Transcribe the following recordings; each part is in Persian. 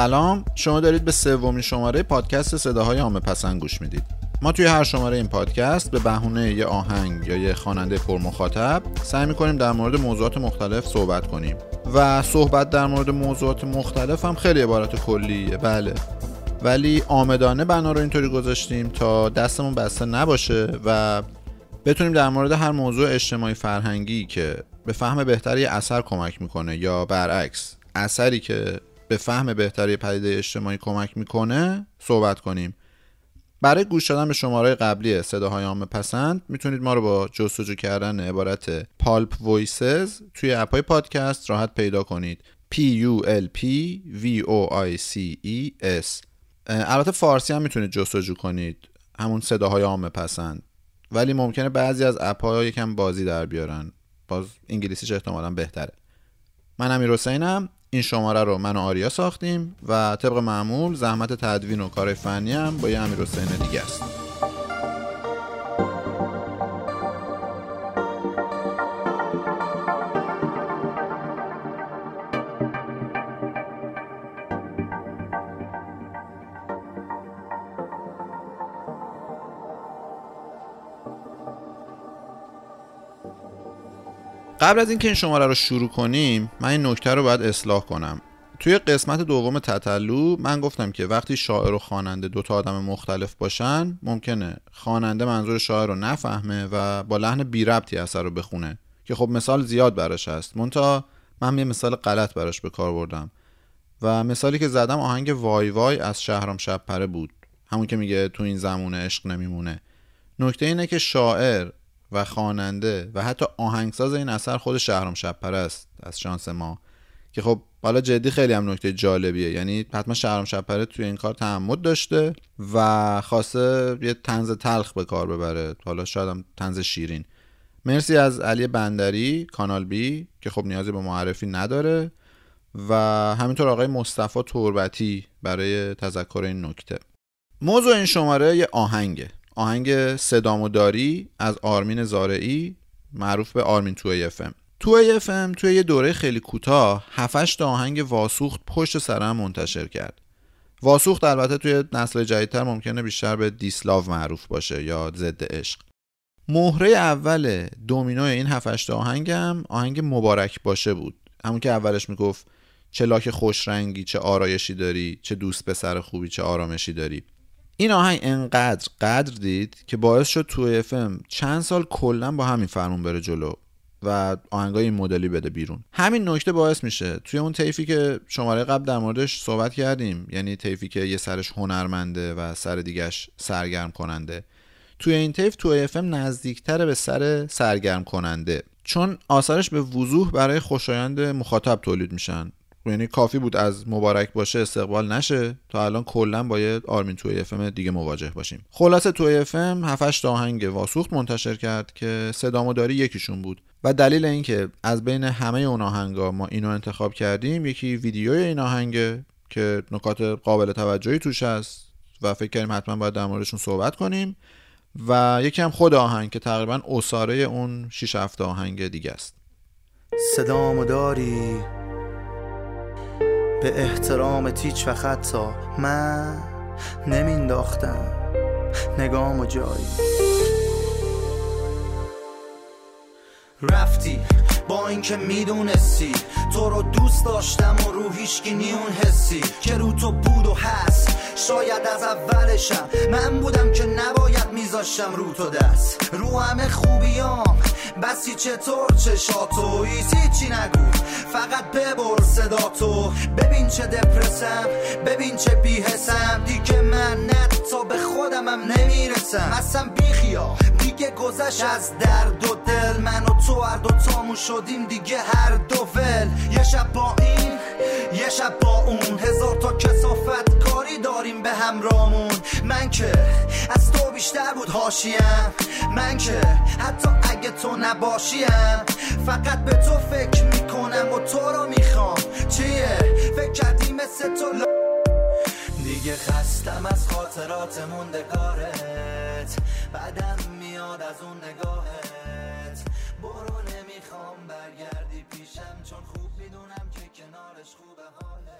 سلام. شما دارید به سومین شماره پادکست صداهای عامه پسند گوش می‌دید. ما توی هر شماره این پادکست به بهونه یه آهنگ یا یه خواننده پرمخاطب سعی می‌کنیم در مورد موضوعات مختلف صحبت کنیم. و صحبت در مورد موضوعات مختلف هم خیلی عبارت کلیه. بله. ولی آمدانه بنا رو اینطوری گذاشتیم تا دستمون بسته نباشه و بتونیم در مورد هر موضوع اجتماعی فرهنگی که به فهم بهتری اثر کمک می‌کنه یا برعکس اثری که به فهم بهتری پدیده اجتماعی کمک می‌کنه صحبت کنیم. برای گوش دادن به شماره قبلی صداهای عامه پسند می‌تونید ما رو با جستجو کردن عبارت پالپ وایسز توی اپای پادکست راحت پیدا کنید. P U L P V O I C E S. البته فارسی هم می‌تونید جستجو کنید. همون صداهای عامه پسند. ولی ممکنه بعضی از اپ‌ها یکم بازی در بیارن. باز انگلیسیش احتمالا بهتره. من امیر حسینم. این شماره رو من و آریا ساختیم و طبق معمول زحمت تدوین و کار فنی هم با یه امیر حسین دیگه است. قبل از اینکه این شماره رو شروع کنیم من این نکته رو باید اصلاح کنم. توی قسمت دوم تطلو من گفتم که وقتی شاعر و خواننده دو تا آدم مختلف باشن ممکنه خواننده منظور شاعر رو نفهمه و با لحن بی ربطی اثر رو بخونه که خب مثال زیاد براش هست. مونتا من یه مثال غلط براش به کار بردم و مثالی که زدم آهنگ وای وای از شهرام شبپره بود. همون که میگه تو این زمونه عشق نمیمونه. نکته اینه که شاعر و خواننده و حتی آهنگساز این اثر خود شهرام شبپره است از شانس ما. که خب حالا جدی خیلی هم نکته جالبیه. یعنی حتما شهرام شبپره توی این کار تعمد داشته و خواسته یه تنز تلخ به کار ببره. حالا شاید هم تنز شیرین. مرسی از علی بندری کانال بی که خب نیازی به معرفی نداره. و همینطور آقای مصطفی تربتی برای تذکر این نکته. موضوع این شماره یه آهنگه. آهنگ صدامو داری از آرمین زارعی معروف به آرمین توی اف ام توی اف ام توی یه دوره خیلی کوتاه 7 تا آهنگ واسوخت پشت سرم منتشر کرد. واسوخت البته توی نسل جدیدتر ممکنه بیشتر به diss love معروف باشه یا ضد عشق. مهره اول دومینوی این 7 تا آهنگم آهنگ مبارک باشه بود. همون که اولش می‌گفت چه لاک خوش رنگی چه آرایشی داری چه دوست پسر خوبی چه آرامشی داری. این آهنگ انقدر قدر دید که باعث شد تو افم چند سال کلا با همین فرمون بره جلو و آهنگای این مدلی بده بیرون. همین نکته باعث میشه. توی اون طیفی که شماره قبل در موردش صحبت کردیم یعنی طیفی که یه سرش هنرمنده و سر دیگش سرگرم کننده. توی این طیف تو افم نزدیکتره به سر سرگرم کننده. چون آثارش به وضوح برای خوشایند مخاطب تولید میشن. یعنی کافی بود از مبارک باشه استقبال نشه. تا الان کلا باید آرمین 2AFM دیگه مواجه باشیم. خلاصه 2AFM 7 آهنگ واسوخت منتشر کرد که صدامو داری یکیشون بود. و دلیل اینکه از بین همه اون آهنگا ما اینو انتخاب کردیم یکی ویدیوی این آهنگه که نکات قابل توجهی توش هست و فکر کردیم حتما باید در موردشون صحبت کنیم. و یکی هم خود آهنگ که تقریبا عصاره اون 6 هفت تا آهنگ دیگه است. صدامو داری؟ به احترام تیچ و خطا من نمینداختم. نگام و جایی. رفتی. با اینکه می‌دونستی. تو رو دوست داشتم و رو هیچکی نیون حسی. که رو تو بود و هست. شاید از اولشم. من بودم که نباید میذاشتم رو تو دست. رو همه خوبیام. بسی چطور چشاتو هیچی نگو. فقط ببر صدا تو. ببین چه دپرسم. ببین چه بیهسم دیگه من نت تا به خودمم نمی‌رسم. اصلا بیخیا دیگه گذشت از درد و دل. من و تو هر دو تامو شدیم دیگه هر دو ول. یه شب با این یه شب با اون. هزار تا کسافت کاری داریم به همرامون من که از تو بیشتر بود هاشیم من که حتی اگه تو نباشیم. فقط به تو فکر می‌کنم و تو رو می‌خوام. چیه؟ فکر کردی مثل تو دیگه خستم از خاطرات موندگارت بعدم میاد از اون نگاهت. برو نمی‌خوام برگردی پیشم چون خوب می‌دونم که کنار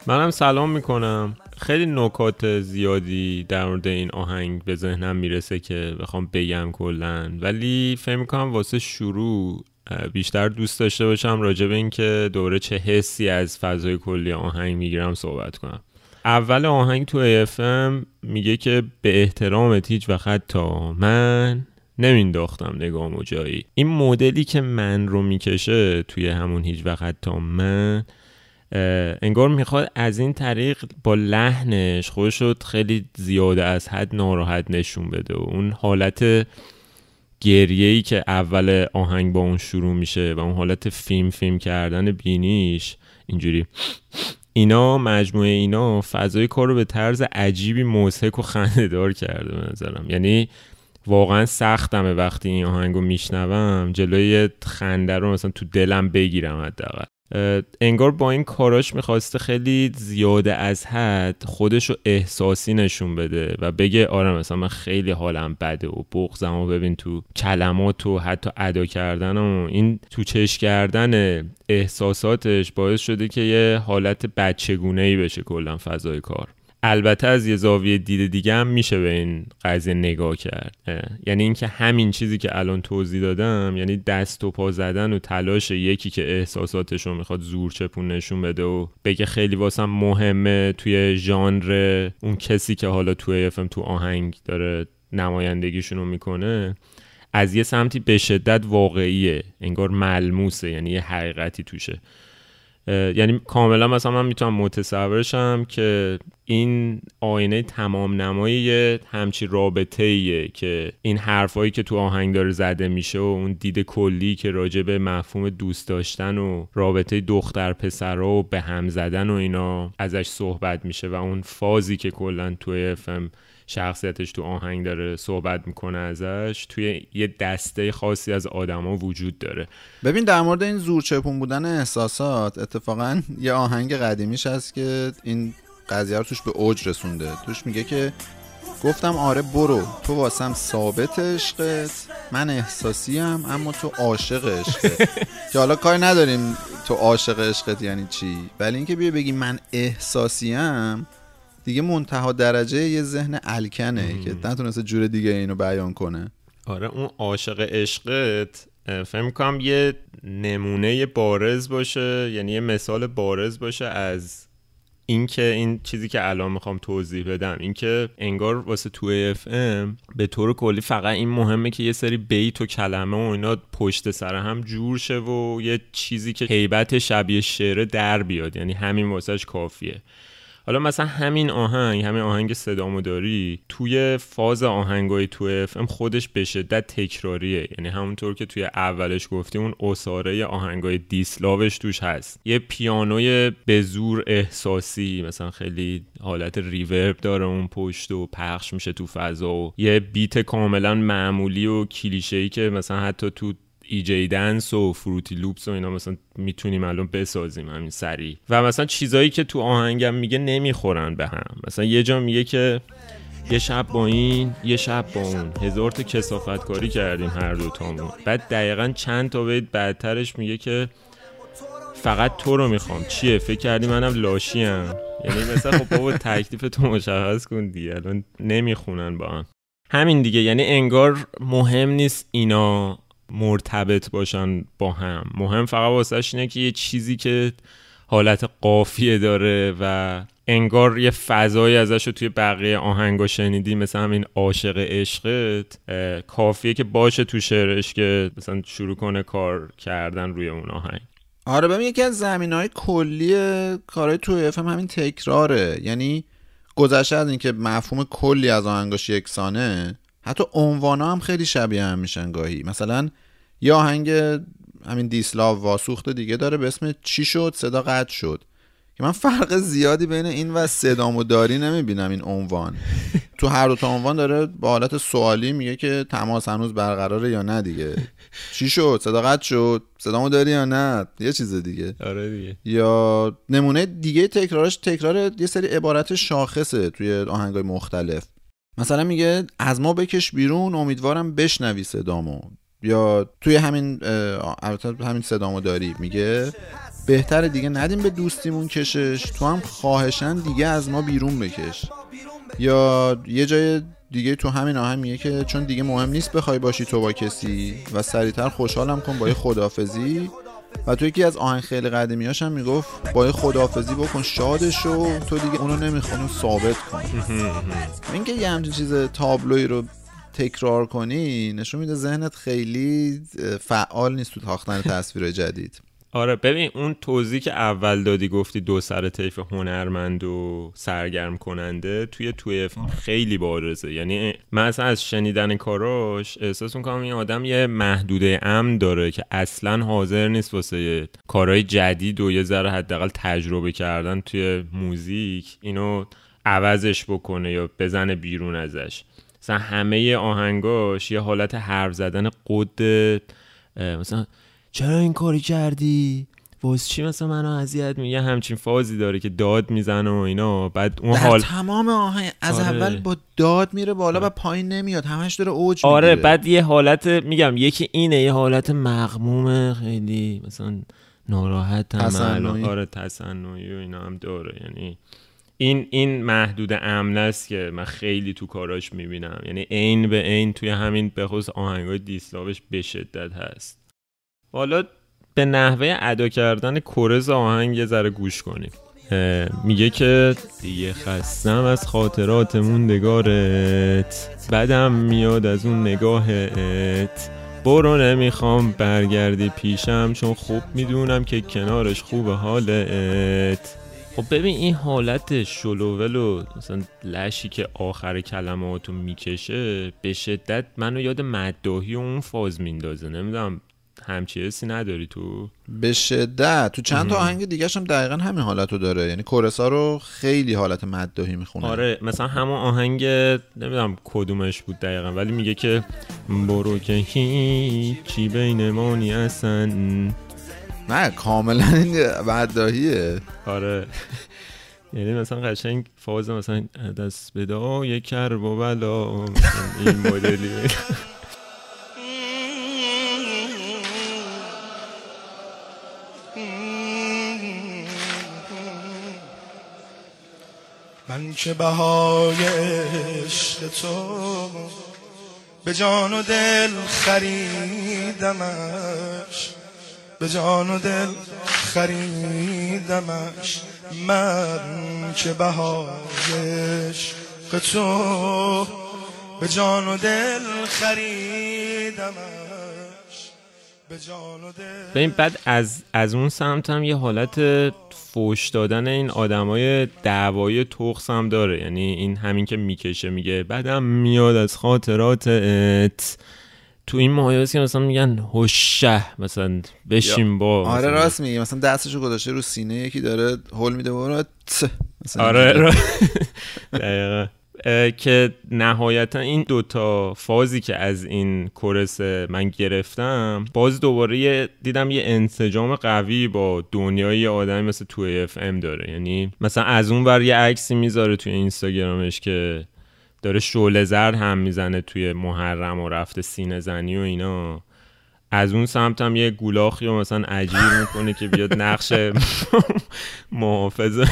منم سلام می‌کنم. خیلی نکات زیادی در مورد این آهنگ به ذهنم می‌رسه که بخوام بگم کلا ولی فکر می‌کنم واسه شروع بیشتر دوست داشته باشم راجع به اینکه دوره چه حسی از فضای کلی آهنگ می‌گیرم صحبت کنم. اول آهنگ تو AFM میگه که به احترامت هیچ وقت تا من نمینداختم نگاه جایی این مدلی که من رو می‌کشه توی همون هیچ وقت تا من انگار می‌خواد از این طریق با لحنش خودش خیلی زیاده از حد ناراحت نشون بده. و اون حالت گریه ای که اول آهنگ با اون شروع میشه و اون حالت فیلم فیلم کردن بینیش اینجوری اینا مجموعه اینا فضای کار رو به طرز عجیبی موسیک و خندهدار کرده به نظرم. یعنی واقعا سختمه وقتی این آهنگ رو میشنوم جلوی خنده رو مثلا تو دلم بگیرم حداقل. انگار با این کاراش می‌خواسته خیلی زیاده از حد خودش رو احساسی نشون بده و بگه آره مثلا من خیلی حالم بده و بغزم و ببین تو کلمات و حتی ادا کردن و این تو چش کردن احساساتش باعث شده که یه حالت بچگونه بشه کلا فضای کار. البته از یه زاویه دید دیگه هم میشه به این قضیه نگاه کرد. یعنی اینکه همین چیزی که الان توضیح دادم یعنی دست و پا زدن و تلاش یکی که احساساتش رو می‌خواد زور چپون نشون بده و بگه خیلی واسم مهمه توی ژانر اون کسی که حالا توی افم تو آهنگ داره نمایندگیشون می‌کنه از یه سمتی به شدت واقعیه انگار ملموسه یعنی یه حقیقتی توشه. یعنی کاملا مثلا من می‌تونم متصورشم که این آینه تمام نمایی همچی رابطه ایه که این حرفایی که تو آهنگ داره زده میشه و اون دید کلی که راجع به مفهوم دوست داشتن و رابطه دختر پسر و به هم زدن و اینا ازش صحبت میشه و اون فازی که کلا توی افم شخصیتش تو آهنگ داره صحبت می‌کنه ازش توی یه دسته خاصی از آدما وجود داره. ببین در مورد این زورچپون بودن احساسات اتفاقا یه آهنگ قدیمیش هست که این قضیه رو توش به اوج رسونده. توش میگه که گفتم آره برو تو واسم ثابت عشقت من احساسیم اما تو عاشق عشقت. که حالا کار نداریم تو عاشق عشقت یعنی چی. ولی اینکه بیا بگی من احساسیم دیگه منتها درجه یه ذهن الکنه که نتونسته جور دیگه اینو بیان کنه. آره اون عاشق عشقت فهم کنم یه نمونه بارز باشه یعنی یه مثال بارز باشه از اینکه این چیزی که الان می‌خوام توضیح بدم. اینکه انگار واسه تو اف ام به طور کلی فقط این مهمه که یه سری بیت و کلمه و اینا پشت سر هم جور شه و یه چیزی که حیبت شبیه شعر در بیاد. یعنی همین واسهش کافیه. حالا مثلا همین آهنگ همین آهنگ صدامو داری توی فاز آهنگای تو اف ام خودش به شدت تکراریه. یعنی همونطور که توی اولش گفتی اون اساره آهنگای دیسلاوش توش هست. یه پیانوی به زور احساسی مثلا خیلی حالت ریورب داره اون پشت و پخش میشه تو فضا و یه بیت کاملا معمولی و کلیشه‌ای که مثلا حتی تو ایجی دنس و فروتی لوپس و اینا مثلا می‌تونیم الان بسازیم همین سریع. و مثلا چیزایی که تو آهنگم میگه نمی‌خورن به هم. مثلا یه جا میگه که یه شب با این یه شب با اون. هزار تا کسافت کاری کردیم هر دو تامون. بعد دقیقا چند تا بیت بعدترش میگه که فقط تو رو می‌خوام. چیه؟ فکر کردی منم لاشیم. یعنی مثلا خب بابا تکلیف تو مشخص کن دیگه. الان نمی‌خونن با هم. همین دیگه. یعنی انگار مهم نیست اینا. مرتبط باشن با هم. مهم فقط واسهش اینه که یه چیزی که حالت قافیه داره و انگار یه فضایی ازش رو توی بقیه آهنگا شنیدی مثل همین عاشق عشقت کافیه که باشه تو شعرش که مثلا شروع کنه کار کردن روی اون آهنگ. آره ببین یکی از زمین های کلی کارهای توی افم همین تکراره. یعنی گذشته از اینکه مفهوم کلی از آهنگاش یکسانه حتی عنوان هم خیلی شبیه هم میشن گاهی. مثلا یه آهنگ همین دیسلاو واسوخت دیگه داره به اسم چی شد؟ صدا قطع شد. که من فرق زیادی بین این و صدامو داری نمی‌بینم این عنوان. تو هر دو تا عنوان داره با حالت سوالی میگه که تماس هنوز برقراره یا نه دیگه. چی شد؟ صدا قطع شد؟ صدامو داری یا نه؟ یه چیز دیگه. آره دیگه. یا نمونه دیگه تکرارش تکرار یه سری عبارت شاخصه توی آهنگای مختلف. مثلا میگه از ما بکش بیرون امیدوارم بشنوی صدامو. یا توی همین البته همین صدامو داری میگه بهتره دیگه ندیم به دوستیمون کشش تو هم خواهشن دیگه از ما بیرون بکش. یا یه جای دیگه تو همین آهنگ میگه که چون دیگه مهم نیست بخوای باشی تو با کسی و سریعتر خوشحالم کن با یه خدافزی و تو یکی از آهنگ خیلی قدیمیاش هم می‌گفت با یه خدافزی بکن شادشو تو دیگه اونو نمیخوانو ثابت کن. اینکه یه همچین چیز تابلوی رو تکرار کنی نشون میده ذهنت خیلی فعال نیست تو تاختن تصویر جدید. آره ببین اون توضیح که اول دادی گفتی دو سر طیف هنرمند و سرگرم کننده توی توی خیلی بارزه. یعنی من اصلا از شنیدن کاراش احساس می‌کنم این آدم یه محدوده امن داره که اصلا حاضر نیست واسه کارهای جدید و یه ذره حداقل تجربه کردن توی موزیک اینو عوضش بکنه یا بزنه بیرون ازش. مثلا همه آهنگاش یه حالت حرف زدن قد مثلا چرا این کاری کردی؟ واسه چی مثلا منو اذیت میگه همچین فازی داره که داد می‌زنه و اینا. بعد اون حال تمام آهنگ از آره. اول با داد میره بالا و پایین نمیاد. همش داره اوج آره می‌گیره. بعد یه حالت میگم یکی اینه یه حالت مغمومه خیلی مثلا ناراحت هم. آره تصنعی و اینا هم داره. یعنی این این محدود امن است که من خیلی تو کاراش می‌بینم. یعنی عین به عین توی همین به خصوص آهنگای دیسلاوش به شدت هست. حالا به نحوه ادا کردن کورز آهنگ یه ذره گوش کنیم. میگه که دیگه خستم از خاطرات موندگارت بدم میاد از اون نگاهت. برو نمی‌خوام برگردی پیشم چون خوب می‌دونم که کنارش خوب حالت. خب ببین این حالت شلوول و مثلا لشی که آخر کلماتو می‌کشه به شدت منو یاد مداهی و اون فاز میندازه. نمی‌دونم همچی حسی نداری تو؟ به شدت. تو چند تا آهنگ دیگه هم دقیقا همین حالت رو داره. یعنی کورسا رو خیلی حالت مدداهی می‌خونه. آره مثلا همون آهنگ نمی‌دونم کدومش بود دقیقا ولی میگه که برو که هیچی بین مانی اصلا نه کاملا این مدداهیه آره. یعنی مثلا قشنگ فاز مثلا دست بدا یک کرب و بلا. این مدلی. من که بهای عشق تو به جان و دل خریدمش به جان و دل خریدمش. من که بهای عشق تو به جان و دل خریدمش به جان و دل بعد از از اون سمت هم یه حالت فوش دادن این آدمای دعوای تخس هم داره یعنی این همین که می‌کشه میگه بعدم میاد از خاطراتت تو این ماهیاست که مثلا میگن هوشه مثلا بشین با آره مثلا. راست میگه مثلا دستشو گذاشته رو سینه یکی داره هول میده برو. مثلا آره. را- دقیقا که نهایتا این دوتا فازی که از این کورس من گرفتم باز دوباره دیدم یه انسجام قوی با دنیای یه آدمی مثل تو اف ام داره. یعنی مثلا از اون ور یه عکسی می‌ذاره توی اینستاگرامش که داره شعله زرد هم می‌زنه توی محرم و رفته سینه زنی و اینا. از اون سمت هم یه گولاخی رو مثلا عجیر می‌کنه که بیاد نقش محافظ.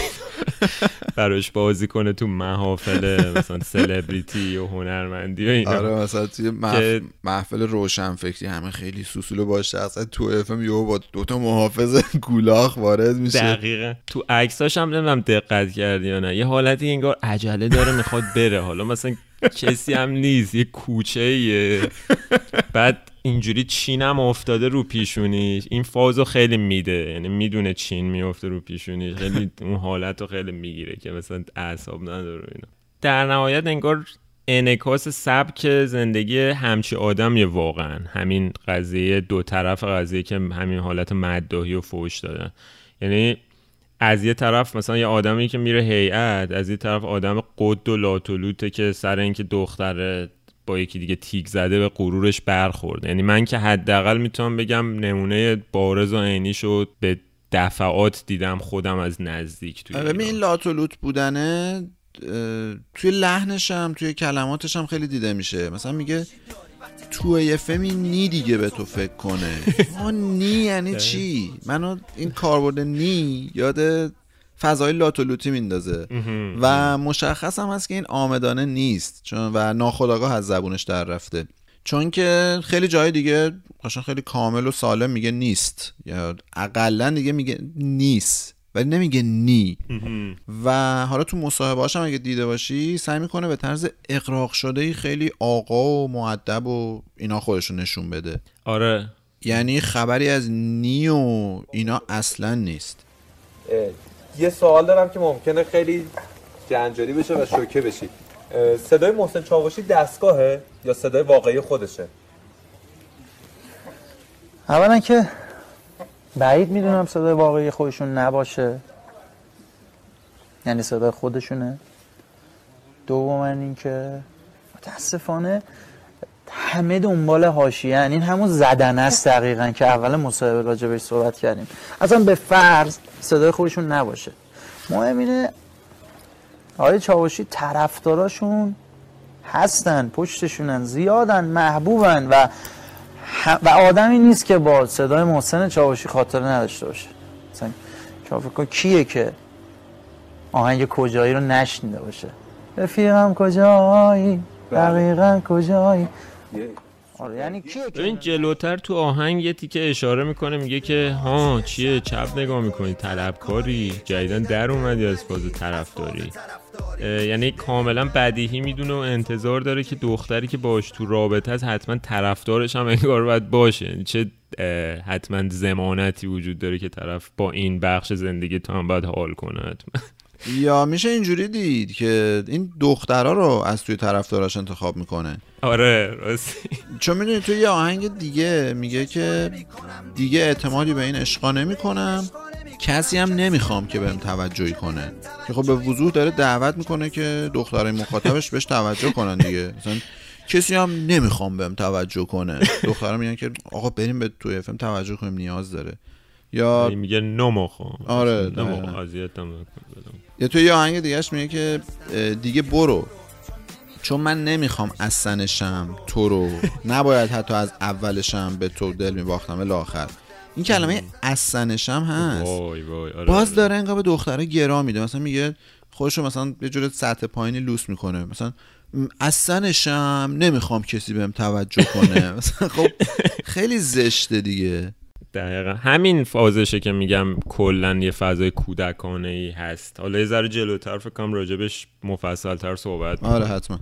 براش بازی کنه تو محافل مثلا سلبریتی و هنرمندی و اینا. آره مثلا توی محف... که- محفل روشن فکری همه خیلی سوسولو باشه اصلا تو اف ام یهو با دوتا محافظ گولاخ وارد میشه. دقیقا. تو عکساش هم نمی‌دونم دقت کردی یا نه. یه حالتی انگار عجله داره می‌خواد بره. حالا مثلا کسی هم نیست یه کوچه بعد اینجوری چینم افتاده رو پیشونیش. این فازو خیلی میده یعنی می‌دونه چین میفته رو پیشونیش. خیلی اون حالت رو خیلی می‌گیره که مثلا اعصاب نداره اینا. در نهایت انگار انکاس سبک زندگی همچی آدمیه واقعا. همین قضیه دو طرف قضیه که همین حالت مدداهی و فوش دادن. یعنی از یه طرف مثلا یه آدمی که میره هیئت از یه طرف آدم قد و لاتولوته که سر اینکه دختره با یکی دیگه تیک زده به غرورش برخورد یعنی من که حداقل می‌تونم بگم نمونه بارز و عینی شد به دفعات دیدم خودم از نزدیک توی ببین این. لاتولوت بودنه توی لحنش هم توی کلماتش هم خیلی دیده میشه مثلا میگه تو فمی نی دیگه به تو فکر کنه. ما نی یعنی چی؟ منو این کاربرد نی یاد فضای لاتولوتی میندازه. و مشخص هم هست که این آمدانه نیست چون و ناخداگاه از زبونش در رفته. چون که خیلی جای دیگه قشنگ خیلی کامل و سالم میگه نیست. یا اقلا دیگه میگه نیست. ولی نمیگه نی. و حالا تو مصاحبه هم اگه دیده باشی سعی می‌کنه به طرز اقراق شده خیلی آقا و معدب و اینا خودشو نشون بده. آره. یعنی خبری از نی و اینا اصلا نیست. یه سوال دارم که ممکنه خیلی جنجالی بشه و شوکه بشی. صدای محسن چاوشی دستگاهه یا صدای واقعی خودشه؟ اولا که بعید می‌دونم صدای واقعی خودشون نباشه. یعنی صدای خودشونه. دوم اینکه متاسفانه همه دنبال حاشیه این همون زدن است دقیقا که اول مصاحبه بهش صحبت کردیم. اصلا به فرض صدای خودشون نباشه. مهم اینه آقای چاوشی طرفداراشون هستن پشتشونن زیادن محبوبن و و آدمی نیست که با صدای محسن چاوشی خاطر نداشته باشه. مثلا شما کیه که آهنگ کجایی رو نشنیده باشه؟ رفیقم کجایی؟ دقیقا کجایی؟ آره یعنی این جلوتر تو آهنگ یه تیکه اشاره می‌کنه میگه که ها چیه؟ چپ نگاه می‌کنی طلبکاری. جدیدن در اومدی از فاز طرفداری. یعنی کاملا بدیهی می‌دونه و انتظار داره که دختری که باش تو رابطه است حتما طرفدارش هم انگار باید باشه. چه حتما زمانتی وجود داره که طرف با این بخش زندگی تو هم باید حال کنه حتما. یا میشه اینجوری دید که این دخترها رو از توی طرفداراش انتخاب می‌کنه؟ آره راستی. چون می‌دونی توی یه آهنگ دیگه میگه که دیگه اعتمادی به این عشقا نمی‌کنم. کسی هم نمی‌خوام که بهم توجهی کنه. که خب به وضوح داره دعوت می‌کنه که دخترای مخاطبش بهش توجه کنن دیگه. مثلا کسی هم نمی‌خوام بهم توجه کنه. دخترها میگن که آقا بریم به توی فیلم توجه کنیم نیاز داره. یا میگه نمخوام آره یا توی یه آهنگ دیگهش میگه که دیگه برو. چون من نمی‌خوام از سنشم تو رو. نباید حتی از اولشم به تو دل میباختم الاخر این کلمه اسنشم هست. وای وای آره باز آره. داره انگار به دختره گرا میده. مثلا میگه خودشو مثلا یه جور سطح پایینی لوس می‌کنه. مثلا اصلا نمی‌خوام کسی بهم توجه کنه. مثلا خب خیلی زشته دیگه. دقیقا. همین فازشه که میگم کلا یه فضای کودکانه ای هست. حالا یه ذره جلوتر فکر کنم راجبش مفصل تر صحبت آره حتما.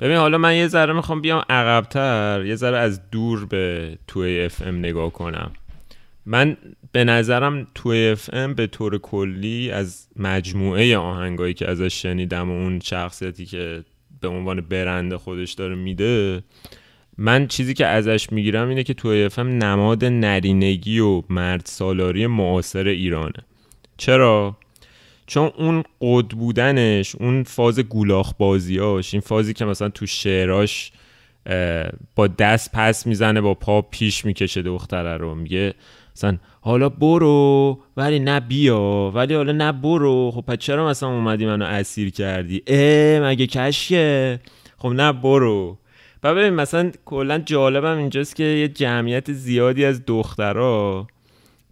ببین حالا من یه ذره می‌خوام بیام عقبتر یه ذره از دور به 2AFM نگاه کنم. من به نظرم 2AFM به طور کلی از مجموعه آهنگایی که ازش شنیدم و اون شخصیتی که به عنوان برند خودش داره میده من چیزی که ازش می‌گیرم اینه که 2AFM نماد نرینگی و مرد سالاری معاصر ایرانه چرا؟ چون اون قد بودنش اون فاز گولاخ بازیاش این فازی که مثلا تو شعراش با دست پس می‌زنه با پا پیش می‌کشه دختره رو میگه مثلا حالا برو ولی نه بیا ولی حالا نه برو. خب پس چرا مثلا اومدی منو اسیر کردی؟ اه مگه کشیه خب نه برو. و ببین مثلا کلا جالبم اینجاست که یه جمعیت زیادی از دخترها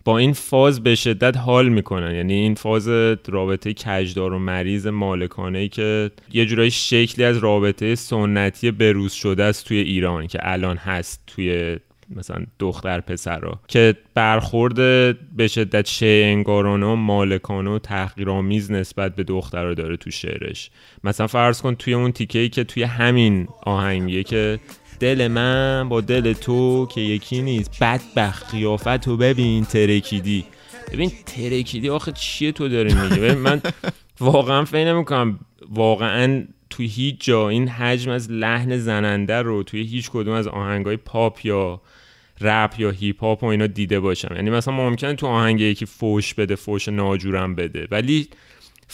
با این فاز به شدت حال می‌کنن. یعنی این فاز رابطه کجدار و مریض مالکانه ای که یه جورایی شکلی از رابطه سنتی بروز شده است توی ایران که الان هست توی مثلا دختر پسرا که برخورد به شدت انگارانه و مالکانه و تحقیرآمیز نسبت به دختر داره تو شعرش. مثلا فرض کن توی اون تیکه ای که توی همین آهنگیه که دل من با دل تو که یکی نیست. بدبخت قیافت رو ببین ترکیدی. ببین ترکیدی آخه چیه تو داری میگی؟ ببین من واقعا فکر نمی‌کنم واقعا توی هیچ جا این حجم از لحن زننده رو توی هیچ کدوم از آهنگای پاپ یا رپ یا هیپ هاپ و اینا دیده باشم. یعنی مثلا ممکنه تو آهنگ یکی فوش بده فوش ناجورم بده ولی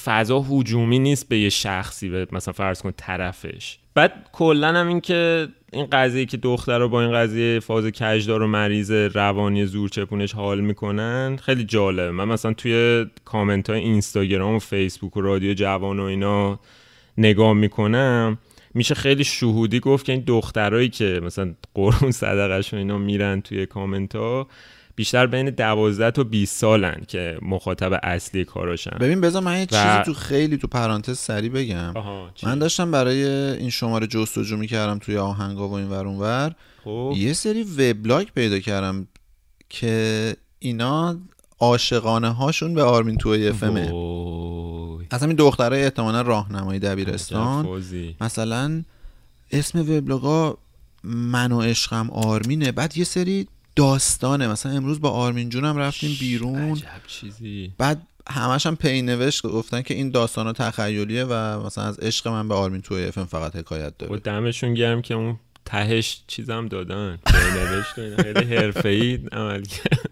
فضا هجومی نیست به یه شخصی به مثلا فرض کن طرفش. بعد کلا هم این که این قضیه که دختر رو با این قضیه فاز کجدار و مریز روانی زور چپونش حال می‌کنن خیلی جالبه. من مثلا توی کامنت های اینستاگرام و فیسبوک و رادیو جوان و اینا نگاه می‌کنم. میشه خیلی شهودی گفت که این دخترایی که مثلا قرون صدقش و اینا میرن توی کامنت ها بیشتر بین 12 تا 20 سالن که مخاطب اصلی کاراشن. ببین بذار من یه و- چیزی تو خیلی تو پرانتز سری بگم؟ من داشتم برای این شماره جستجو می‌کردم توی آهنگا و این ور اون ور خب. یه سری وبلاگ پیدا کردم که اینا عاشقانه هاشون به آرمین تو اف ام. اصلا این دخترای احتمالا راهنمایی عجب دبیرستان. مثلا اسم وبلاگا من و عشقم آرمینه. بعد یه سری داستانه. مثلا امروز با آرمین جونم رفتیم بیرون. عجب چیزی. بعد همش هم پی نوشت گفتن که این داستان ها تخیلیه و مثلا از عشق من به آرمین تو اف فقط حکایت داره. دمشون گرم که اون تهش چیزم دادن. نوشت و اینا. خیلی حرفه‌ای عمل کرد.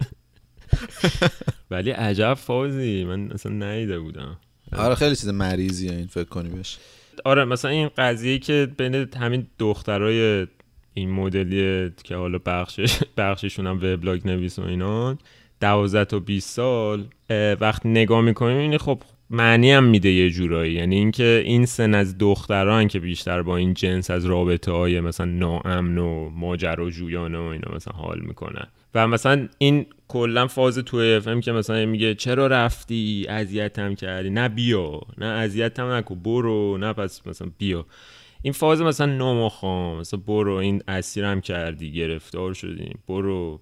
ولی عجب فازی من اصلا نیده بودم. آره خیلی چیز مریضیه این فکر کنی بهش. آره مثلا این قضیه که بین همین دخترای این مدلی که حالا بخشش بخششون هم وبلاگ نویس و اینا 12 تا 20 سال اه، وقتی نگاه می‌کنیم این خب معنی هم میده یه جورایی. یعنی اینکه این سن از دختران که بیشتر با این جنس از رابطه های مثلا ناامن و ماجراجویانه و اینا مثلا حال می‌کنن. و مثلا این کلا فاز تو اف که مثلا میگه چرا رفتی؟ اذیتم کردی. نه بیا. نه اذیتم نکن. برو. نه پس مثلا بیا. این فاز مثلا نامخوام مثلا برو. این اسیرم کردی. گرفتار شدیم برو.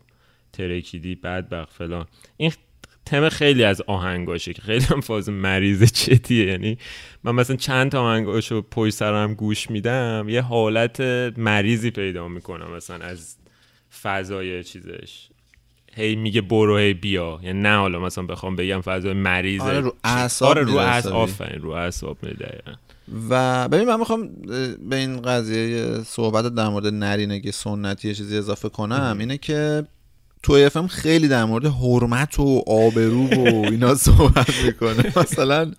ترکیدی. بدبخت فلان. این تم خیلی از آهنگاشه که خیلی هم فاز مریض چتیه یعنی من مثلا چند تا آهنگاشو پشت سرم گوش میدم یه حالت مریضی پیدا می‌کنم مثلا از فضای چیزش. هی میگه برو هی بیا. یعنی نه حالا مثلا بخوام بگم فضای مریض. آره، رو اعصاب آره رو اعصاب. آفرین رو اعصاب دقیقاً. و ببین من می‌خوام به این قضیه صحبت در مورد نرینگی سنتی چیزی اضافه کنم اینه که تو اف خیلی در مورد حرمت و آبرو و اینا صحبت می‌کنه. مثلا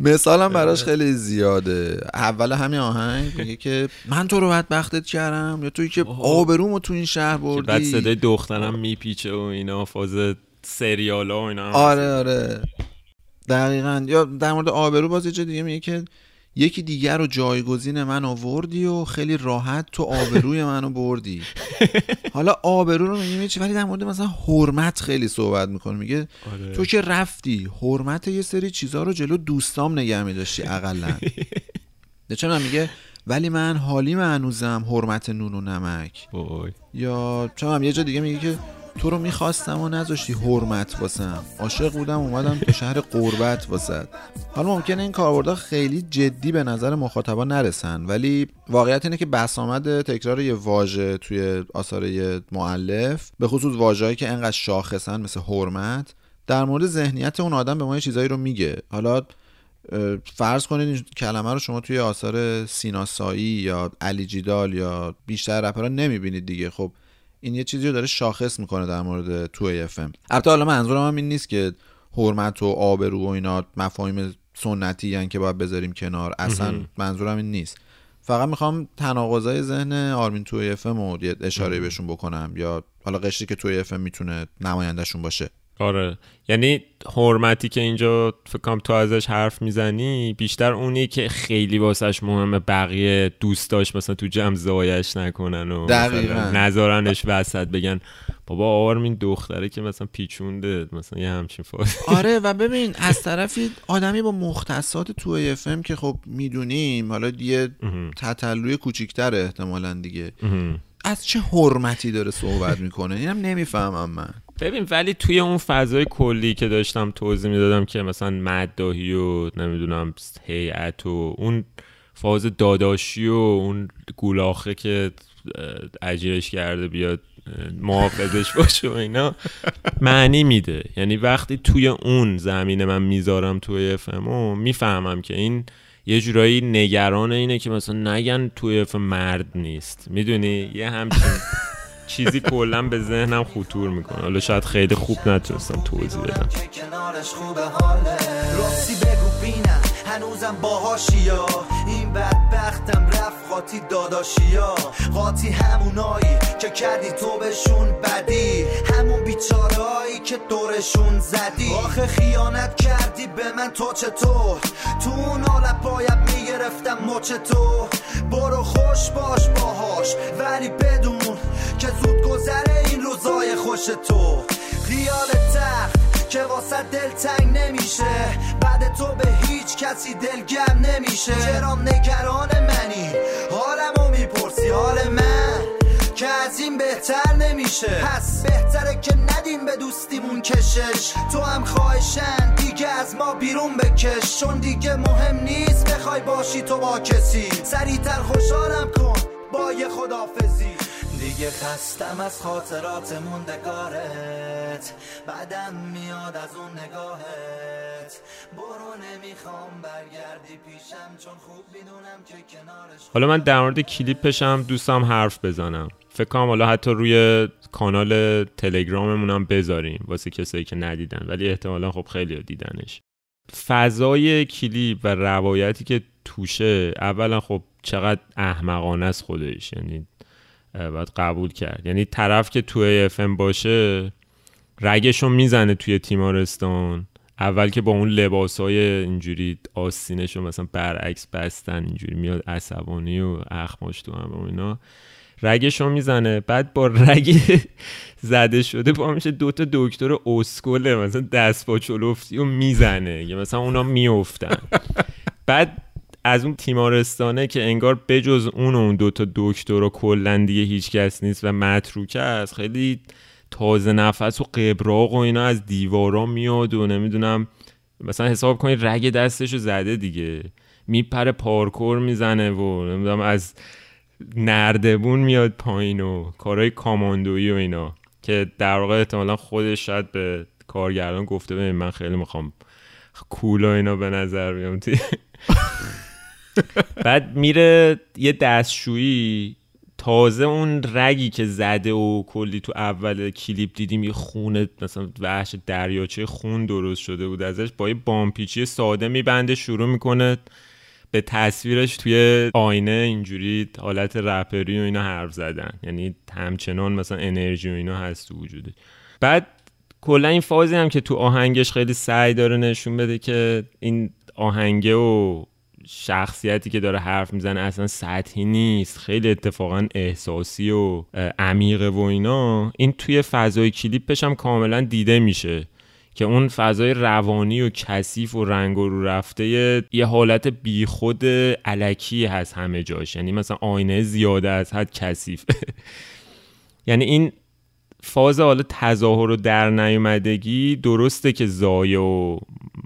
مثالم براش خیلی زیاده. اول همین آهنگ میگه که من تو رو بدبختت کردم یا توی که آبرومو تو این شهر بردی. بعد صدای دخترم میپیچه و اینا فاز سریال ها و اینا. آره آره. دقیقا. یا در مورد آبرو باز یه جا دیگه میگه که یکی دیگر رو جایگزین من آوردی و خیلی راحت تو آبروی منو بردی. حالا آبرو رو میگه چی؟ ولی در مورد مثلا حرمت خیلی صحبت می‌کنه میگه آره. تو که رفتی حرمت یه سری چیزا رو جلو دوستام نگه میداشتی اقلا. چه من میگه ولی من حالیم هنوزم حرمت نون و نمک. یا چون هم یه جا دیگه میگه که تو رو می‌خواستم و نذاشتی حرمت واسم. عاشق بودم اومدم تو شهر قربت واسد حالا ممکنه این کاربردها خیلی جدی به نظر مخاطبا نرسن ولی واقعیت اینه که بسامد تکرار یه واژه توی آثار معلف به خصوص واژه‌ای که انقدر شاخصن مثل حرمت. در مورد ذهنیت اون آدم به ما یه چیزایی رو میگه. حالا فرض کنید این کلمه رو شما توی آثار سینا ساعی یا علی جیدال یا بیشتر رپرها نمی‌بینید دیگه. خب این یه چیزی رو داره شاخص می‌کنه در مورد 2AFM البته حالا منظورم هم این نیست که حرمت و آبرو و اینا مفاهیم سنتی یعنی که باید بذاریم کنار. اصلا منظورم این نیست. فقط می‌خوام تناقضای ذهن آرمین 2AFM رو اشاره بهشون بکنم یا حالا قشری که 2AFM می‌تونه نمایندهشون باشه. آره. یعنی حرمتی که اینجا فکر کنم تو ازش حرف می‌زنی بیشتر اونی که خیلی واسش مهمه بقیه دوستاش مثلا تو جمع زایش نکنن و نذارنش وسط بگن بابا آرمین دختره که مثلا پیچونده مثلا یه همچین فاز. آره و ببین از طرفی آدمی با مختصات تو اف ام که خب می‌دونیم حالا یه تطلوی کوچیکتر احتمالا دیگه. از چه حرمتی داره صحبت می‌کنه؟ اینم نمی‌فهمم من. ببین ولی توی اون فضای کلی که داشتم توضیح می‌دادم که مثلا مدداهی و نمی‌دونم هیئت و اون فاز داداشی و اون گولاخه که اجیرش کرده بیاد محافظش باشه و اینا معنی میده. یعنی وقتی توی اون زمینه من می‌ذارم توی افمو می‌فهمم که این یه جورایی نگران اینه که مثلا نگن توی اف مرد نیست. می‌دونی؟ یه همچین چیزی کلا به ذهنم خطور می‌کنه. حالا شاید خیلی خوب نتونستم توضیح بدم. کنارش خوبه حاله. راستی بگو بینم. هنوزم باهاشی بدبختم رفت قاطی داداشیا. قاطی همونایی که کردی تو بهشون بدی. همون بیچارهایی که دورشون زدی. آخه خیانت کردی به من تو چطور؟ تو اون حالت باید می‌گرفتم مچ تو برو خوش باش باهاش ولی بدون که زود گذره این روزای خوش تو. خیال تخت که واسه دل تنگ نمیشه. بعد تو به هیچ کسی دلگم نمیشه. چرا نگران منی؟ حالمو می‌پرسی حال من. که از این بهتر نمیشه. پس بهتره که ندیم به دوستیمون کشش. تو هم خواهشن دیگه از ما بیرون بکش. چون دیگه مهم نیست بخوای باشی تو با کسی. سریعتر خوشحالم کن با یه خدافزی دیگه خستم از خاطرات موندگارت بعدم میاد از اون نگاهت. برو نمی‌خوام برگردی پیشم چون خوب می‌دونم که کنارش حالا من در مورد کلیپشم دوستم حرف بزنم. فکر کنم حالا حتی روی کانال تلگراممون هم بذاریم واسه کسایی که ندیدن ولی احتمالا خب خیلی دیدنش. فضای کلیپ و روایتی که توشه اولا خب چقدر احمقانه است خودش. یعنی باید قبول کرد. یعنی طرف که توی اف باشه رگشو می‌زنه توی تیمارستان. اول که با اون لباس های اینجوری آستینش رو مثلا برعکس بستن اینجوری میاد عصبانی و اخماش تو هم و اینا. رگشو می‌زنه بعد با رگ زده شده با میشه دوتا دکتر اسکله مثلا دست با چلفتی و می‌زنه. یا مثلا اونا میفتن بعد از اون تیمارستانه که انگار بجز اون و اون دوتا دکتر و کلا دیگه هیچ کس نیست و متروکه است. خیلی تازه نفس و قبراق و اینا از دیوارا میاد و نمی‌دونم مثلا حساب کنید رگ دستشو زده دیگه. میپره پارکور می‌زنه و نمی‌دونم از نردبون میاد پایین و کارهای کاماندویی و اینا که در واقع احتمالا خودش شاید به کارگردان گفته ببین من خیلی می‌خوام کول و اینا به نظر بیام. بعد میره یه دستشویی تازه اون رگی که زده و کلی تو اول کلیپ دیدیم یه خونه مثلا وحش دریاچه خون درست شده بود ازش با یه بامپیچی ساده میبنده شروع می‌کنه به تصویرش توی آینه اینجوری حالت رپری و اینا حرف زدن. یعنی همچنان مثلا انرژی و اینا هست تو وجوده بعد کلا این فازی هم که تو آهنگش خیلی سعی داره نشون بده که این آهنگه و شخصیتی که داره حرف می‌زنه اصلا سطحی نیست. خیلی اتفاقا احساسی و عمیقه و اینا. این توی فضای کلیپش هم کاملا دیده میشه که اون فضای روانی و کثیف و رنگ و رو رفته یه حالت بیخود علکی هست همه جاش. یعنی مثلا آینه زیاده از حد کثیف. یعنی این فاز حالا تظاهر و در نیومدگی درسته که زایه و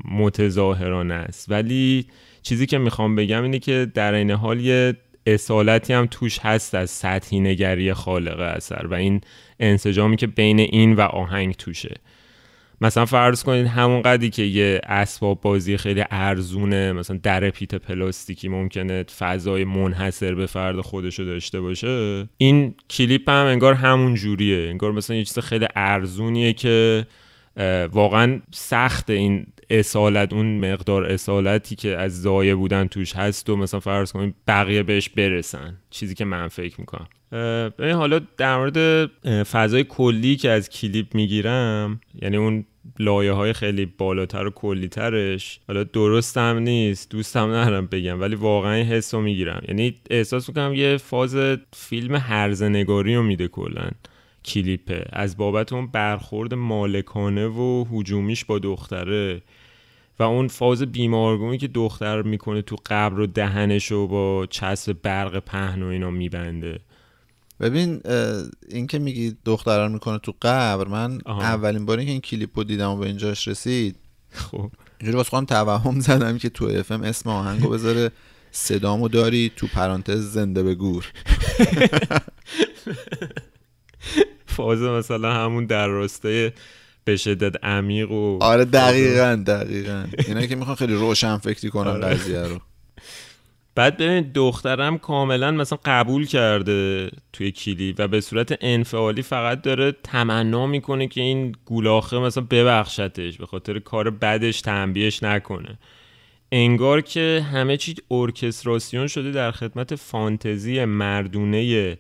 متظاهرانه است ولی چیزی که می‌خوام بگم اینه که در این حال یه اصالتی هم توش هست از سطحی نگری خالق اثر و این انسجامی که بین این و آهنگ توشه. مثلا فرض کنید همون قدی که یه اسباب بازی خیلی ارزونه مثلا در پیت پلاستیکی ممکنه فضای منحصر به فرد خودشو داشته باشه. این کلیپ هم انگار همون جوریه. انگار مثلا یه چیز خیلی ارزونیه که واقعا سخت این اصالت اون مقدار اصالتی که از زایه بودن توش هست و مثلا فرض کنید بقیه بهش برسن. چیزی که من فکر می‌کنم. ببین حالا در مورد فضای کلی که از کلیپ می‌گیرم یعنی اون لایه های خیلی بالاتر و کلی ترش حالا درست هم نیست دوستم ندارم بگم ولی واقعا حس رو می‌گیرم. یعنی احساس می‌کنم یه فاز فیلم هرزنگاری رو میده کلا. کلیپه. از بابت اون برخورد مالکانه و هجومیش با دختره. و اون فاز بیمارگونی که دختر می‌کنه تو قبر و دهنش و با چسب برق پهن و اینا میبنده. ببین این که میگی دختران می‌کنه تو قبر من اولین باری که این کلیپ رو دیدم و به اینجاش رسید خب. اینجوری واسه خودم توهم زدم که تو اف ام اسم آهنگو بذاره صدامو داری تو پرانتز زنده به گور. فاز مثلا همون در راسته به شدت عمیق و آره دقیقا دقیقا. اینا که می‌خوان خیلی روشن فکری کنن آره. قضیه رو. بعد ببین دخترم کاملا مثلا قبول کرده توی کلی و به صورت انفعالی فقط داره تمنا می‌کنه که این گولاخه مثلا ببخشتش به خاطر کار بدش تنبیهش نکنه. انگار که همه چی ارکستراسیون شده در خدمت فانتزی مردونه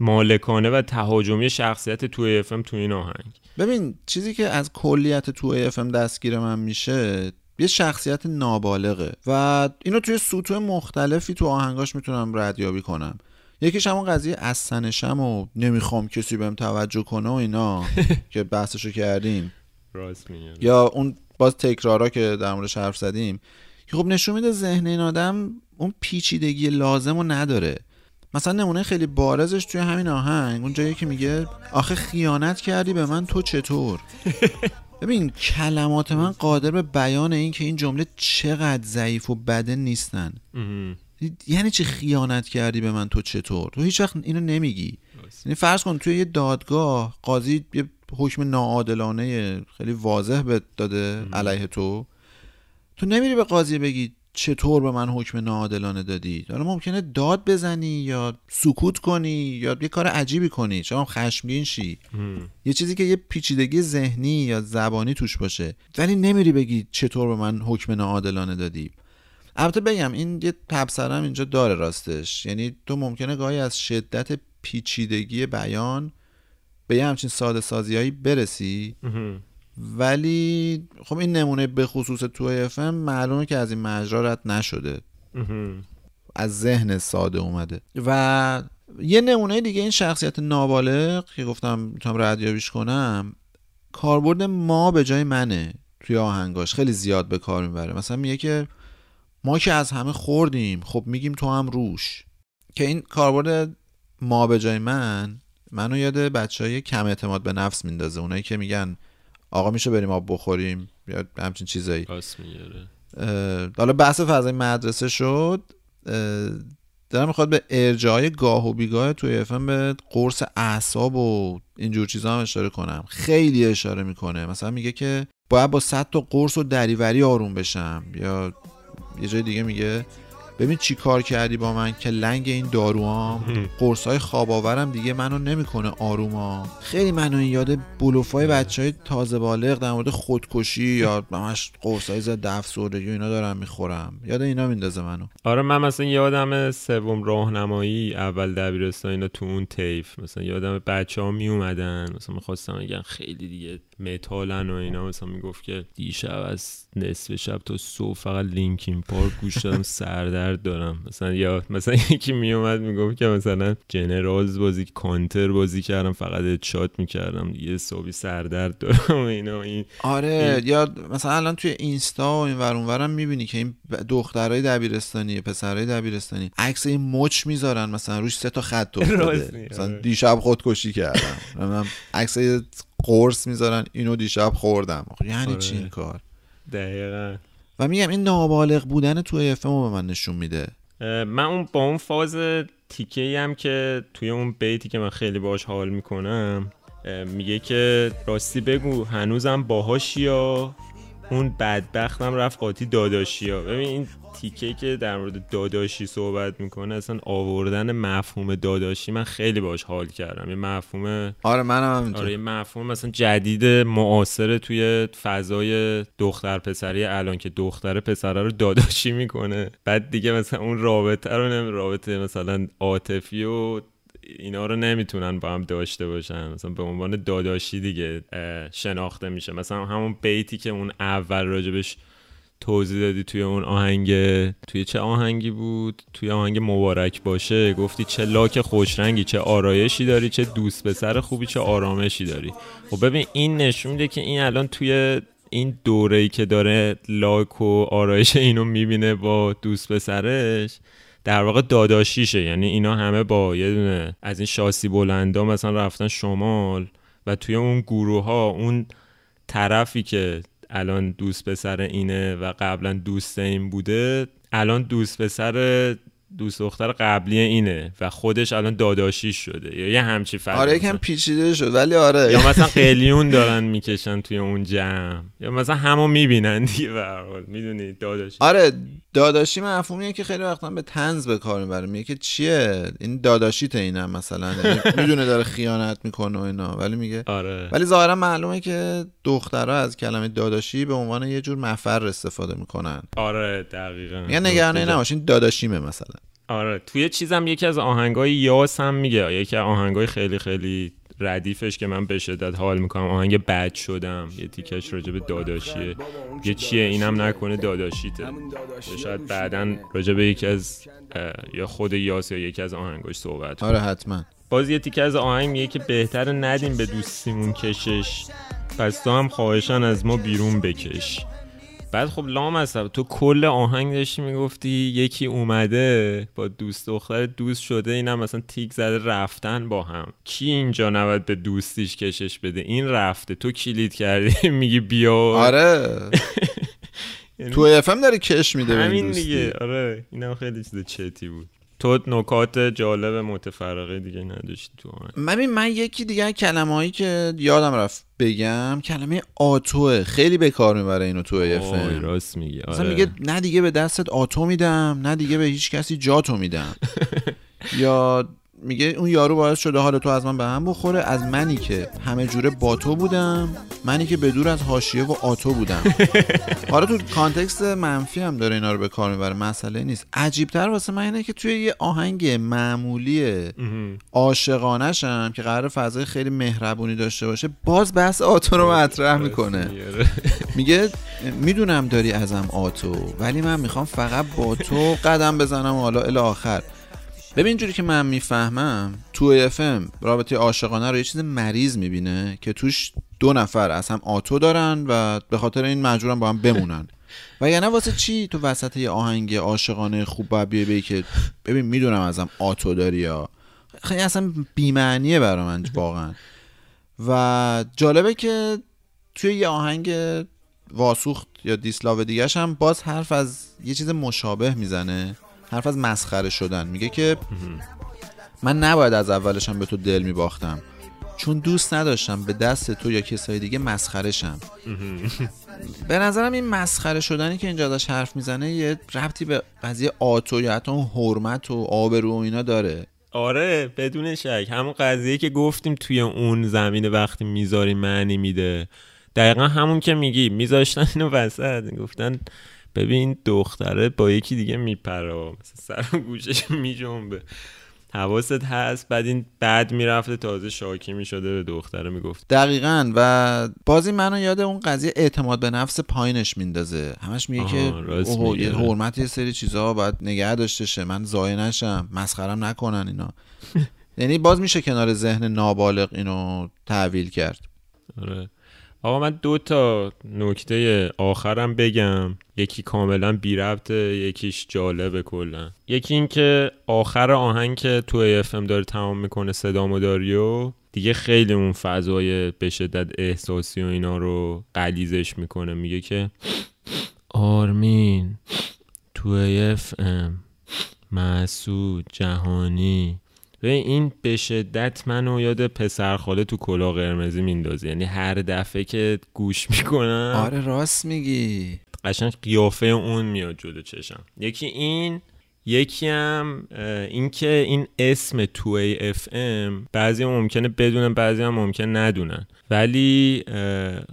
مالکانه و تهاجمی شخصیت توی اف تو این آهنگ. ببین چیزی که از کلیت تو اف دستگیر من میشه یه شخصیت نابالغه. و اینو توی سطوح مختلفی تو آهنگاش می‌تونم ردیابی کنم. یکیش همون قضیه از سنشم و نمی‌خوام کسی بهم توجه کنه و اینا که بحثشو کردیم. راست یا اون باز تکرارا که در موردش حرف زدیم. که خب نشون میده ذهن این آدم اون پیچیدگی لازم رو نداره. مثلا نمونه خیلی بارزش توی همین آهنگ اون جایی که میگه آخه خیانت کردی به من تو چطور؟ ببین کلمات من قادر به بیان این که این جمله چقدر ضعیف و بده نیستن. یعنی چی خیانت کردی به من تو چطور؟ تو هیچ وقت اینو نمیگی. یعنی فرض کن توی یه دادگاه قاضی یه حکم ناعادلانه خیلی واضح به داده علیه تو. تو نمیری به قاضی بگی چطور به من حکم ناعادلانه دادی؟ حالا ممکنه داد بزنی یا سکوت کنی یا یه کار عجیبی کنی. چون خشمگین شی. یه چیزی که یه پیچیدگی ذهنی یا زبانی توش باشه. ولی نمیری بگی چطور به من حکم ناعادلانه دادی. البته بگم این یه تبصرم اینجا داره راستش. یعنی تو ممکنه گاهی از شدت پیچیدگی بیان به یه همچین ساده سازیایی برسی. ولی خب این نمونه به خصوص تو اف معلومه که از این مجرا رد نشده. از ذهن ساده اومده. و یه نمونه دیگه این شخصیت نابالغ که گفتم می‌تونم ردیابیش کنم کاربرد ما به جای منه توی آهنگاش. خیلی زیاد به کار می‌بره. مثلا میگه که ما که از همه خوردیم خب میگیم تو هم روش. که این کاربرد ما به جای من منو یاد بچه های کم اعتماد به نفس میندازه. اونایی که میگن آقا میشه بریم آب بخوریم؟ یا همچین چیزایی. اه، حالا بحث فضای مدرسه شد. دارم می‌خواد به ارجاع گاه و بیگاه توی افم به قرص اعصاب و اینجور چیزا هم اشاره کنم. خیلی اشاره می‌کنه. مثلا میگه که باید با 100 تا قرص و دریوری آروم بشم. یا یه جای دیگه میگه ببین چی کار کردی با من که لنگ این داروام. قرص های خواب آورم دیگه منو نمی‌کنه آروما. خیلی منو این یاد بلوفای بچه های تازه بالغ در مورد خودکشی یا همش قرص های ضد افسردگی اینا دارم می‌خورم. یاد اینا میندازه منو. آره من مثلا یادم سوم راهنمایی اول دبیرستان اینا تو اون طیف مثلا یادم بچه ها می اومدن مثلا می‌خواستم بگن خیلی دیگه متالن و اینا. مثلا می‌گفت که دیشب از نصف شب تا صبح فقط لینکین پارک گوش دادم سردرد دارم. مثلا یا مثلا یکی میومد می‌گفت که مثلا جنرالز بازی کانتر بازی کردم فقط shot می‌کردم. دیگه صبحی سردرد دارم اینا. این آره یا مثلا الان توی اینستا و این ور اونورم می‌بینی که این دخترای دبیرستانی پسرای دبیرستانی. عکس این مچ می‌ذارن مثلا روش سه تا خط افتاده. میگی، مثلا آره. دیشب خودکشی کردم. عکس یه قرص می‌ذارن اینو دیشب خوردم. یعنی آره. چی این کار؟ دقیقا. و میگم این نابالغ بودن توی اف به من نشون میده. من اون با اون فاز تیکه هم که توی اون بیتی که من خیلی باش حال می‌کنم میگه که راستی بگو هنوزم باهاش یا؟ اون بدبختم رفت قاطی داداشی ها ببین این تیکه که در مورد داداشی صحبت می‌کنه اصلا آوردن مفهوم داداشی من خیلی باش حال کردم. یه مفهوم آره منم همینطور. آره یه مفهوم مثلا جدید معاصر توی فضای دختر پسری الان که دختر پسره رو داداشی می‌کنه. بعد دیگه مثلا اون رابطه رو نمی رابطه مثلا عاطفی و اینا رو نمی‌تونن با هم داشته باشن. مثلا به عنوان داداشی دیگه شناخته میشه. مثلا همون بیتی که اون اول راجبش توضیح دادی توی اون آهنگ توی چه آهنگی بود؟ توی آهنگ مبارک باشه. گفتی چه لاک خوشرنگی چه آرایشی داری چه دوست پسر خوبی چه آرامشی داری. خب ببین این نشون میده که این الان توی این دوره ای که داره لاک و آرایش اینو می‌بینه با دوست پسرش در واقع داداشیشه. یعنی اینا همه با یه دونه از این شاسی بلندا مثلا رفتن شمال و توی اون گروه ها اون طرفی که الان دوست پسر اینه و قبلا دوست این بوده الان دوست پسر دوست دختر قبلی اینه و خودش الان داداشیش شده. یا یه همچی فرق آره یکم پیچیده شد ولی آره. یا مثلا قلیون دارن می‌کشن توی اون جمع. یا مثلا همو می‌بینن دیگه به می‌دونی داداشی. آره داداشی مفهومیه که خیلی وقتا به تنز به کار می‌بره. میگه که چیه؟ این داداشیت اینم مثلا. یعنی می‌دونه داره خیانت می‌کنه و اینا. ولی میگه آره. ولی ظاهرا معلومه که دخترها از کلمه داداشی به عنوان یه جور مفر استفاده می‌کنن. آره دقیقا. میگن نگرانی نباشین داداشیمه مثلا. آره توی چیزم یکی از آهنگای یاس هم میگه. یکی از آهنگای خیلی خیلی ردیفش که من به شدت حال می‌کنم. آهنگ بد شدم. یه تیکش راجع به داداشیه. یه چیه اینم نکنه داداشیته. شاید بعدا راجع به یکی از یا خود یاس یا یکی از آهنگاش صحبت. آره حتما. باز یه تیکه از آهنگ میگه که بهتر ندیم به دوستیمون کشش. پس تو هم خواهشان از ما بیرون بکش. بعد خب لام هستم تو کل آهنگ داشتی می‌گفتی یکی اومده با دوست دختر دوست شده اینم مثلا تیک زده رفتن با هم. کی اینجا نباید به دوستیش کشش بده؟ این رفته. تو کلید کردی میگی بیا. آره. یعنی تو اف ام داره کش میده این همین. دیگه. آره. اینم خیلی چیز چتی بود. تو نکات جالب متفرقه دیگه نداشتی تو ببین من یکی دیگه کلمه هایی که یادم رفت بگم کلمه آتوه. خیلی به کار می‌بره اینو تو اف راست میگی. آره. مثلا میگه نه دیگه به دستت آتو میدم نه دیگه به هیچ کسی جاتو میدم. یا میگه اون یارو باعث شده حال تو از من به هم بخوره. از منی که همه جوره با تو بودم منی که به دور از حاشیه و آتو بودم. حالا تو کانتکست منفی هم داره اینا رو به کار می‌بره مسئله نیست. عجیبتر واسه من اینه که توی یه آهنگ معمولی عاشقانش هم که قرار فضای خیلی مهربونی داشته باشه باز بحث آتو رو مطرح می‌کنه. میگه می‌دونم داری ازم آتو ولی من می‌خوام فقط با تو قدم بزنم حالا الی آخر. ببین اینجوری که من می‌فهمم تو اف ام رابطه عاشقانه رو یه چیز مریض می‌بینه که توش دو نفر از هم آتو دارن و به خاطر این مجبورن با هم بمونن. و یعنی واسه چی تو وسط یه آهنگ عاشقانه خوب باید بیای که ببین می‌دونم ازم آتو داری یا خیلی اصلا بیمعنیه برا من واقعا. و جالبه که توی یه آهنگ واسوخت یا دیسلاو دیگهش هم باز حرف از یه چیز مشابه می‌زنه. حرف از مسخره شدن. میگه که من نباید از اولشم به تو دل میباختم. چون دوست نداشتم به دست تو یا کسای دیگه مسخره شم به نظرم این مسخره شدنی که اینجا داشت حرف می‌زنه یه ربطی به قضیه آتو یا حتی اون حرمت و آبرو و اینا داره. آره بدون شک. همون قضیه که گفتیم توی اون زمینه وقتی می‌ذاری معنی میده. دقیقا همون که میگی. میذاشتن اینو وسط. گفتن ببین دختره با یکی دیگه میپره مثلا سر و گوشش میجنبه. حواست هست. بعد این بعد می‌رفته تازه شاکی می‌شده به دختره می‌گفت. دقیقا. و بازی منو یاد اون قضیه اعتماد به نفس پایینش میندازه. همش میگه که اوه،. یه حرمت یه سری چیزها باید نگه داشته شه. من زایه نشم. مسخرم نکنن اینا. یعنی باز میشه کنار ذهن نابالغ اینو تحویل کرد. آره. آقا من دو تا نکته آخرم بگم. یکی کاملا بی ربطه یکیش جالبه کلا. یکی این که آخر آهنگ که 2AFM داره تمام می‌کنه صدامو داریو دیگه خیلی اون فضای به شدت احساسی و اینا رو غلیظش می‌کنه. میگه که آرمین 2AFM مسعود جهانی ببین این به شدت منو یاد پسرخاله تو کلاه قرمزی میندازه یعنی هر دفعه که گوش می‌کنم آره راست میگی. قشنگ قیافه اون میاد جلو چشم. یکی این یکی هم اه، این که این اسم 2AFM بعضی هم ممکنه بدونن بعضی هم ممکنه ندونن. ولی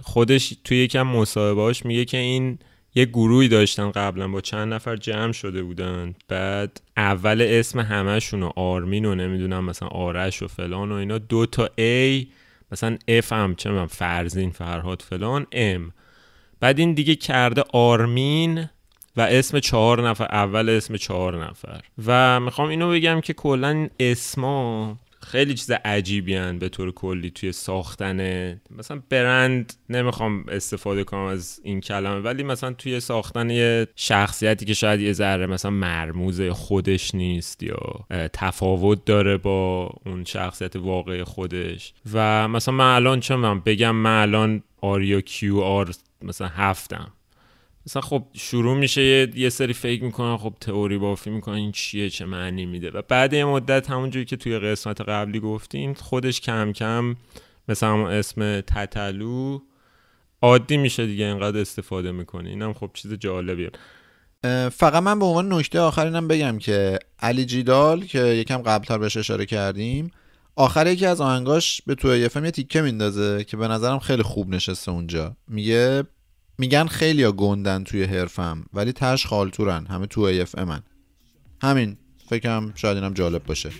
خودش توی یکم مصاحبهاش میگه که این یه گروهی داشتن قبلا با چند نفر جمع شده بودن. بعد اول اسم همشون و آرمین و نمی‌دونم مثلا آرش و فلان و اینا. دو تا A مثلا F هم چه می‌دونم، فرزین فرهاد فلان M. بعد این دیگه کرده آرمین و اسم چهار نفر اول اسم چهار نفر. و می‌خوام اینو بگم که کلا اسما خیلی چیز عجیبی هن به طور کلی توی ساختن مثلا برند نمی‌خوام استفاده کنم از این کلمه ولی مثلا توی ساختن یه شخصیتی که شاید یه ذره مثلا مرموز خودش نیست یا تفاوت داره با اون شخصیت واقعی خودش. و مثلا من الان چه من بگم من الان آریا کیو آر مثلا هفتم. مثلا خب شروع میشه یه, یه سری فکر می‌کنن خب تئوری بافی می‌کنن این چیه چه معنی میده. و بعد یه مدت همونجوری که توی قسمت قبلی گفتیم خودش کم کم مثلا اسم تتلو عادی میشه دیگه اینقدر استفاده می‌کنه. اینم خب چیز جالبیه. فقط من به عنوان نکته آخرینم بگم که علی جیدال که یکم قبلتر بهش اشاره کردیم آخر یکی از آهنگاش به تو یه یه تیکه میندازه که به نظرم خیلی خوب نشسته اونجا. میگه میگن خیلی ها گندن توی حرفم ولی تش خالتورن همه تو اف من همین فکرم شاید اینم جالب باشه.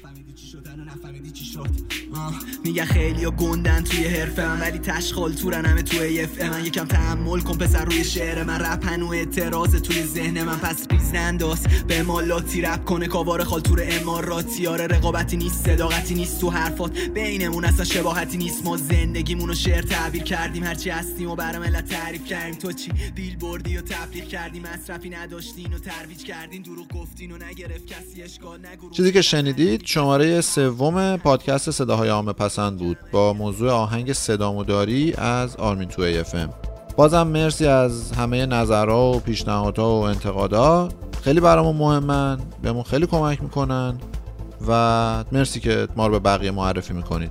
میگه خیلی گندن توی حرفه. من ولی تشخال تورن همه توی اف من یکم تحمل کن پسر روی شعر من. رپن و اعتراض توی ذهن من. پس ریز ننداز به مالاتی رپ کنه. کاوار خال تور اماراتی. آره رقابتی نیست. صداقتی نیست تو حرفات. بینمون اصلا شباهتی نیست. ما زندگیمون رو شعر تعبیر کردیم. هرچی هستیم و برای ملت تعریف کردیم. تو چی؟ بیل بردی و تبلیغ کردیم مصرفی نداشتین و ترویج کردین. دروغ گفتین و نگرفت. کسی اشکال نگو. چیزی که شنیدید شماره سوم پادکست صداهای عامه پسند بود. با موضوع آهنگ صدامو داری از آرمین تو اف بازم مرسی از همه نظرها و پیشنهادها و انتقادا. خیلی برامون مهمن بهمون خیلی کمک می‌کنن و مرسی که ما رو به بقیه معرفی می‌کنید.